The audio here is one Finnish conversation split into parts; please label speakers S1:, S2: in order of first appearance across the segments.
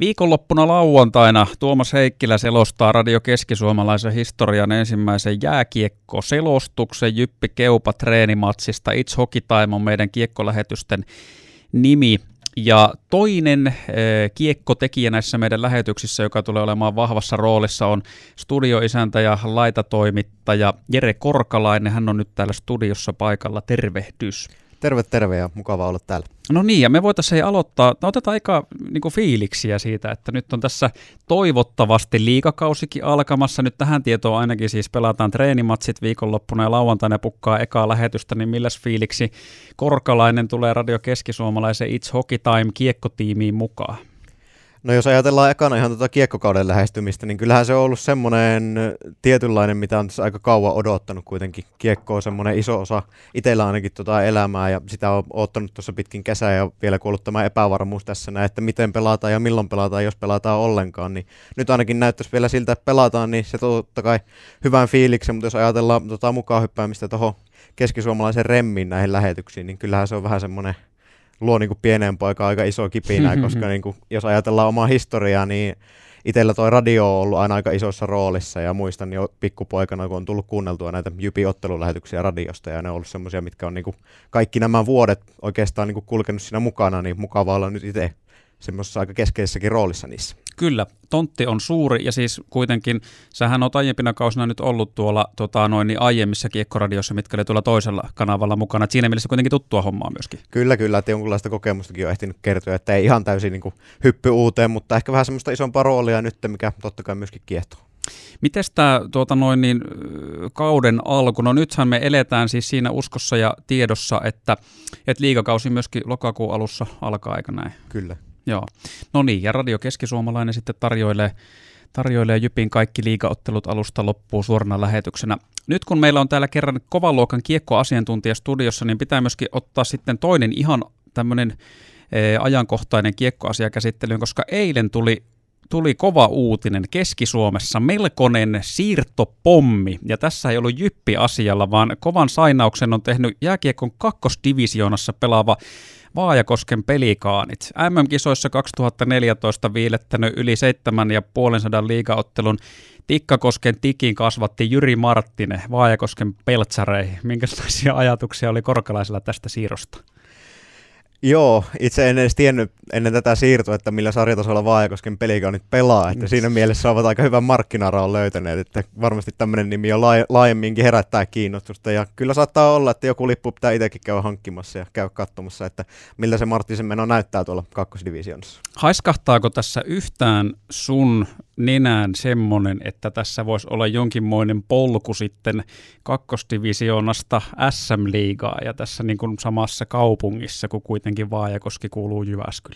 S1: Viikonloppuna lauantaina Tuomas Heikkilä selostaa Radio Keskisuomalaisen historian ensimmäisen jääkiekko-selostuksen Jyppi Keupa treenimatsista. It's Hockey Time on meidän kiekkolähetysten nimi. Ja toinen äh, kiekkotekijä näissä meidän lähetyksissä, joka tulee olemaan vahvassa roolissa, on studioisäntä ja laitatoimittaja Jere Korkalainen. Hän on nyt täällä studiossa paikalla. Tervehdys.
S2: Terve, terve ja mukava olla täällä.
S1: No niin, ja me voitaisiin aloittaa, no otetaan aika niin fiiliksiä siitä, että nyt on tässä toivottavasti liikakausikin alkamassa. Nyt tähän tietoon ainakin siis pelataan treenimatsit viikonloppuna ja lauantaina pukkaa ekaa lähetystä, niin milläs fiiliksi Korkalainen tulee Radio Keskisuomalaisen It's Hockey Time kiekkotiimiin mukaan?
S2: No jos ajatellaan ekana ihan tuota kiekkokauden lähestymistä, niin kyllähän se on ollut semmoinen tietynlainen, mitä on aika kauan odottanut kuitenkin. Kiekko on semmoinen iso osa itsellä ainakin tuota elämää ja sitä on ottanut tuossa pitkin kesää ja vielä kun ollut tämä epävarmuus tässä näin, että miten pelataan ja milloin pelataan, jos pelataan ollenkaan, niin nyt ainakin näyttäisi vielä siltä, että pelataan, niin se totta kai hyvän fiiliksen, mutta jos ajatellaan tota mukaan hyppäämistä tuohon keskisuomalaisen remmin näihin lähetyksiin, niin kyllähän se on vähän semmoinen luo niin kuin pieneen poikaan aika iso kipinä, koska niin kuin, jos ajatellaan omaa historiaa, niin itsellä toi radio on ollut aina aika isossa roolissa ja muistan jo pikkupoikana, kun on tullut kuunneltua näitä Jypi ottelulähetyksiä radiosta ja ne on ollut semmoisia, mitkä on niin kuin kaikki nämä vuodet oikeastaan niin kuin kulkenut siinä mukana, niin mukava olla nyt itse semmoisessa aika keskeisessäkin roolissa niissä.
S1: Kyllä, tontti on suuri ja siis kuitenkin, sähän on aiempina kausina nyt ollut tuolla tota, noin, niin aiemmissa kiekkoradiossa, mitkä oli tuolla toisella kanavalla mukana. Et siinä mielessä kuitenkin tuttua hommaa myöskin.
S2: Kyllä, kyllä, että jonkunlaista kokemustakin on ehtinyt kertoa, että ei ihan täysin niin kuin, hyppy uuteen, mutta ehkä vähän semmoista isompaa roolia nyt, mikä totta kai myöskin kiehtoo.
S1: Miten tämä tuota noin, niin, kauden alku? No nythän me eletään siis siinä uskossa ja tiedossa, että, että liigakausi myöskin lokakuun alussa alkaa, aika näin?
S2: Kyllä.
S1: Joo. No niin, ja Radio Keskisuomalainen sitten tarjoilee, tarjoilee Jypin kaikki liigaottelut alusta loppuun suorana lähetyksenä. Nyt kun meillä on täällä kerran kovan luokan kiekkoasiantuntija studiossa, niin pitää myöskin ottaa sitten toinen ihan tämmöinen e, ajankohtainen kiekkoasia käsittelyyn, koska eilen tuli tuli kova uutinen Keski-Suomessa, melkoinen siirtopommi, ja tässä ei ollut jyppi asialla, vaan kovan sainauksen on tehnyt jääkiekon kakkosdivisioonassa pelaava Vaajakosken pelikaanit. MM-kisoissa 2014 viilettänyt yli 7,5 liigaottelun Tikkakosken tikin kasvatti Jyri Marttinen Vaajakosken peltsareihin. Minkälaisia ajatuksia oli korkalaisella tästä siirrosta?
S2: Joo, itse en edes tiennyt ennen tätä siirtoa, että millä sarjatasolla Vaajakosken pelikaanit pelaa. Että siinä mielessä ovat aika hyvän markkinaraon löytäneet, että varmasti tämmöinen nimi on laajemminkin herättää kiinnostusta. Ja kyllä saattaa olla, että joku lippu pitää itsekin käydä hankkimassa ja käydä katsomassa, että miltä se Marttisen meno näyttää tuolla kakkosdivisionissa.
S1: Haiskahtaako tässä yhtään sun nenään semmoinen, että tässä voisi olla jonkinmoinen polku sitten kakkosdivisioonasta SM-liigaa ja tässä niin kuin samassa kaupungissa, kun kuitenkin Vaajakoski kuuluu Jyväskylään.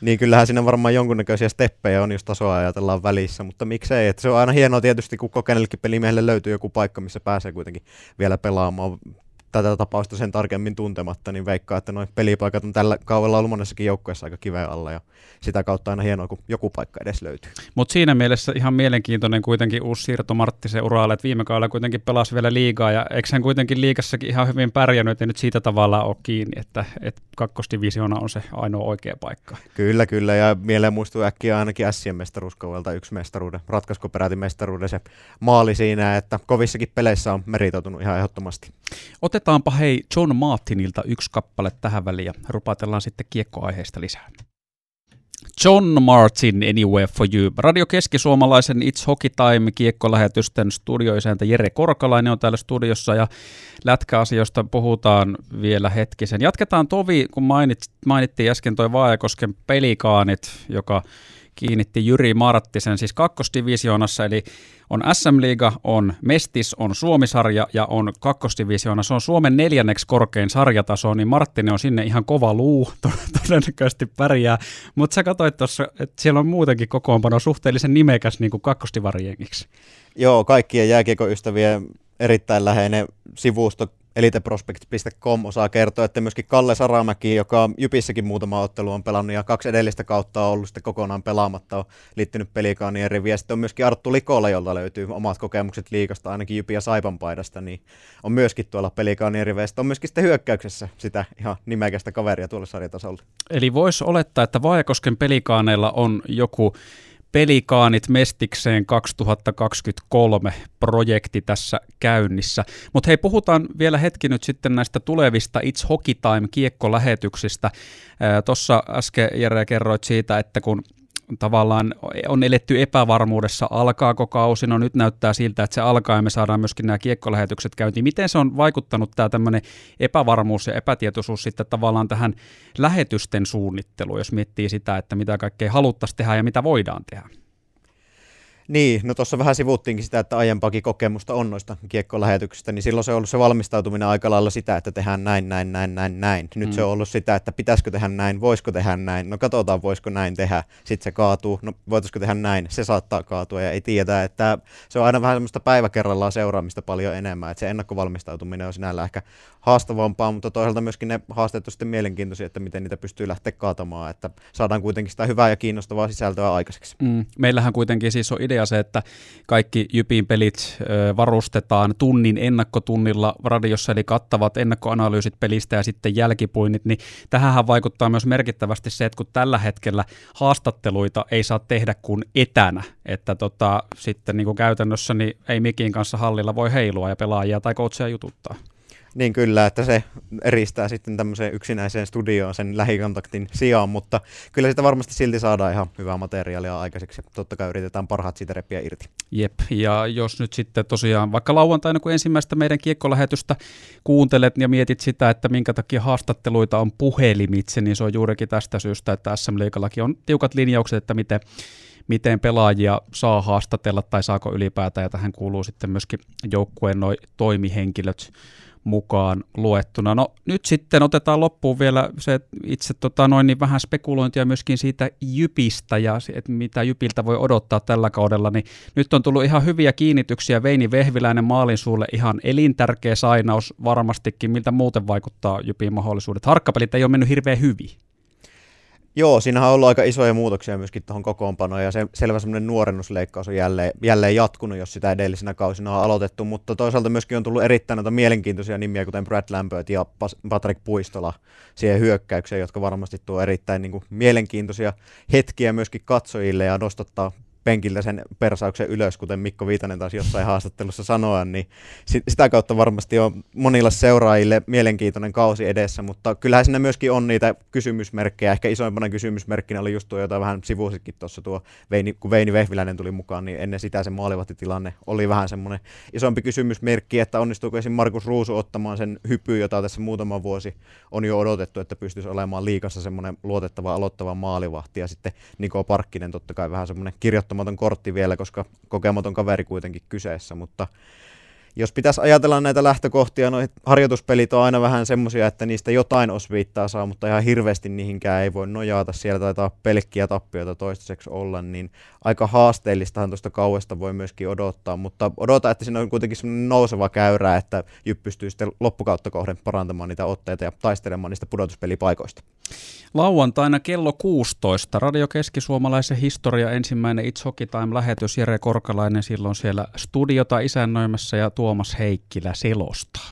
S2: Niin kyllähän siinä varmaan jonkunnäköisiä steppejä on, jos tasoa ajatellaan välissä, mutta miksei. Että se on aina hienoa tietysti, kun kokeneellekin pelimiehelle löytyy joku paikka, missä pääsee kuitenkin vielä pelaamaan tätä tapausta sen tarkemmin tuntematta, niin veikkaa, että noin pelipaikat on tällä kaudella ollut monessakin joukkueessa aika kiveen alla ja sitä kautta aina hienoa, kun joku paikka edes löytyy.
S1: Mutta siinä mielessä ihan mielenkiintoinen kuitenkin uusi siirto Marttisen uralle, että viime kaudella kuitenkin pelasi vielä liigaa ja eikö hän kuitenkin liigassakin ihan hyvin pärjännyt ja nyt siitä tavallaan ole kiinni, että, että kakkosdivisiona on se ainoa oikea paikka.
S2: Kyllä, kyllä ja mieleen muistuu äkkiä ainakin Sien mestaruuskaudelta yksi mestaruuden, ratkaisko peräti mestaruuden se maali siinä, että kovissakin peleissä on meritoitunut ihan ehdottomasti.
S1: Otetaanpa hei John Martinilta yksi kappale tähän väliin ja rupatellaan sitten kiekkoaiheesta lisää. John Martin, Anywhere for You. Radio Keski-Suomalaisen It's Hockey Time kiekkolähetysten studioisäntä Jere Korkalainen on täällä studiossa ja lätkäasioista puhutaan vielä hetkisen. Jatketaan tovi, kun mainit, mainittiin äsken toi Vaajakosken pelikaanit, joka kiinnitti Jyri Marttisen, siis kakkosdivisioonassa, eli on SM-liiga, on Mestis, on Suomisarja ja on kakkosdivisioona. Se on Suomen neljänneksi korkein sarjataso, niin Marttinen on sinne ihan kova luu, todennäköisesti pärjää. Mutta sä katsoit tuossa, että siellä on muutenkin kokoonpano suhteellisen nimekäs niin kuin kakkosdivarjengiksi.
S2: Joo, kaikkien jääkiekoystävien erittäin läheinen sivusto eliteprospect.com osaa kertoa, että myöskin Kalle Saramäki, joka Jypissäkin muutama ottelu on pelannut ja kaksi edellistä kautta on ollut sitten kokonaan pelaamatta, on liittynyt pelikaanien riviä. Sitten on myöskin Arttu Likola, jolta löytyy omat kokemukset liikasta, ainakin Jypi ja Saipan paidasta, niin on myöskin tuolla pelikaanien riveistä. On myöskin sitten hyökkäyksessä sitä ihan nimekästä kaveria tuolla sarjatasolla.
S1: Eli voisi olettaa, että Vaajakosken pelikaaneilla on joku Pelikaanit Mestikseen 2023 projekti tässä käynnissä. Mutta hei, puhutaan vielä hetki nyt sitten näistä tulevista It's Hockey Time kiekkolähetyksistä. Tuossa äsken Jere kerroit siitä, että kun tavallaan on eletty epävarmuudessa, alkaako kausi, no nyt näyttää siltä, että se alkaa ja me saadaan myöskin nämä kiekkolähetykset käyntiin. Miten se on vaikuttanut tämä tämmöinen epävarmuus ja epätietoisuus sitten tavallaan tähän lähetysten suunnitteluun, jos miettii sitä, että mitä kaikkea haluttaisiin tehdä ja mitä voidaan tehdä?
S2: Niin, no tuossa vähän sivuttiinkin sitä, että aiempaakin kokemusta on noista kiekkolähetyksistä, niin silloin se on ollut se valmistautuminen aika lailla sitä, että tehdään näin, näin, näin, näin, näin. Nyt mm. se on ollut sitä, että pitäisikö tehdä näin, voisiko tehdä näin, no katsotaan voisiko näin tehdä, sitten se kaatuu, no voitaisiko tehdä näin, se saattaa kaatua ja ei tiedä, että se on aina vähän semmoista päivä kerrallaan seuraamista paljon enemmän, että se ennakkovalmistautuminen on sinällä ehkä haastavampaa, mutta toisaalta myöskin ne haasteet on sitten mielenkiintoisia, että miten niitä pystyy lähteä kaatamaan, että saadaan kuitenkin sitä hyvää ja kiinnostavaa sisältöä aikaiseksi.
S1: Mm. Meillähän kuitenkin siis on idea se, että kaikki Jypin pelit varustetaan tunnin ennakkotunnilla radiossa, eli kattavat ennakkoanalyysit pelistä ja sitten jälkipuinnit, niin tähän vaikuttaa myös merkittävästi se, että kun tällä hetkellä haastatteluita ei saa tehdä kuin etänä, että tota, sitten niin kuin käytännössä niin ei mikin kanssa hallilla voi heilua ja pelaajia tai coachia jututtaa.
S2: Niin kyllä, että se eristää sitten tämmöiseen yksinäiseen studioon sen lähikontaktin sijaan, mutta kyllä sitä varmasti silti saadaan ihan hyvää materiaalia aikaiseksi. Totta kai yritetään parhaat siitä repiä irti.
S1: Jep, ja jos nyt sitten tosiaan vaikka lauantaina, kun ensimmäistä meidän kiekkolähetystä kuuntelet ja mietit sitä, että minkä takia haastatteluita on puhelimitse, niin se on juurikin tästä syystä, että SM Liikallakin on tiukat linjaukset, että miten miten pelaajia saa haastatella tai saako ylipäätään, ja tähän kuuluu sitten myöskin joukkueen noi toimihenkilöt mukaan luettuna. No nyt sitten otetaan loppuun vielä se itse tota, noin niin vähän spekulointia myöskin siitä Jypistä ja että mitä Jypiltä voi odottaa tällä kaudella, niin nyt on tullut ihan hyviä kiinnityksiä. Veini Vehviläinen maalin suulle ihan elintärkeä sainaus varmastikin. Miltä muuten vaikuttaa Jypin mahdollisuudet? Harkkapelit ei ole mennyt hirveän hyvin.
S2: Joo, siinähän on ollut aika isoja muutoksia myöskin tuohon kokoonpanoon ja se, selvä semmoinen nuorennusleikkaus on jälleen, jälleen jatkunut, jos sitä edellisenä kausina on aloitettu, mutta toisaalta myöskin on tullut erittäin noita mielenkiintoisia nimiä, kuten Brad Lambert ja Patrick Puistola siihen hyökkäykseen, jotka varmasti tuo erittäin niin kuin, mielenkiintoisia hetkiä myöskin katsojille ja nostattaa penkiltä sen persauksen ylös, kuten Mikko Viitanen taas jossain haastattelussa sanoa, niin sitä kautta varmasti on monilla seuraajille mielenkiintoinen kausi edessä, mutta kyllähän siinä myöskin on niitä kysymysmerkkejä. Ehkä isoimpana kysymysmerkkinä oli just tuo, jota vähän sivusikin tuossa tuo, Veini, kun Veini Vehviläinen tuli mukaan, niin ennen sitä se maalivahtitilanne oli vähän semmoinen isompi kysymysmerkki, että onnistuuko esim. Markus Ruusu ottamaan sen hypy, jota tässä muutama vuosi on jo odotettu, että pystyisi olemaan liikassa semmoinen luotettava aloittava maalivahti, ja sitten Niko Parkkinen totta kai vähän semmoinen kirjoittama kokematon kortti vielä, koska kokematon kaveri kuitenkin kyseessä, mutta jos pitäisi ajatella näitä lähtökohtia, no harjoituspelit on aina vähän semmoisia, että niistä jotain osviittaa saa, mutta ihan hirveästi niihinkään ei voi nojata. Siellä taitaa pelkkiä tappioita toistaiseksi olla, niin aika haasteellistahan tuosta kauesta voi myöskin odottaa, mutta odota, että siinä on kuitenkin semmoinen nouseva käyrä, että Jyp pystyy sitten loppukautta kohden parantamaan niitä otteita ja taistelemaan niistä pudotuspelipaikoista.
S1: Lauantaina kello 16 Radio Keski-Suomalaisen historia ensimmäinen It's Hockey Time-lähetys Jere Korkalainen silloin siellä studiota isännöimässä ja Tuomas Heikkilä selostaa.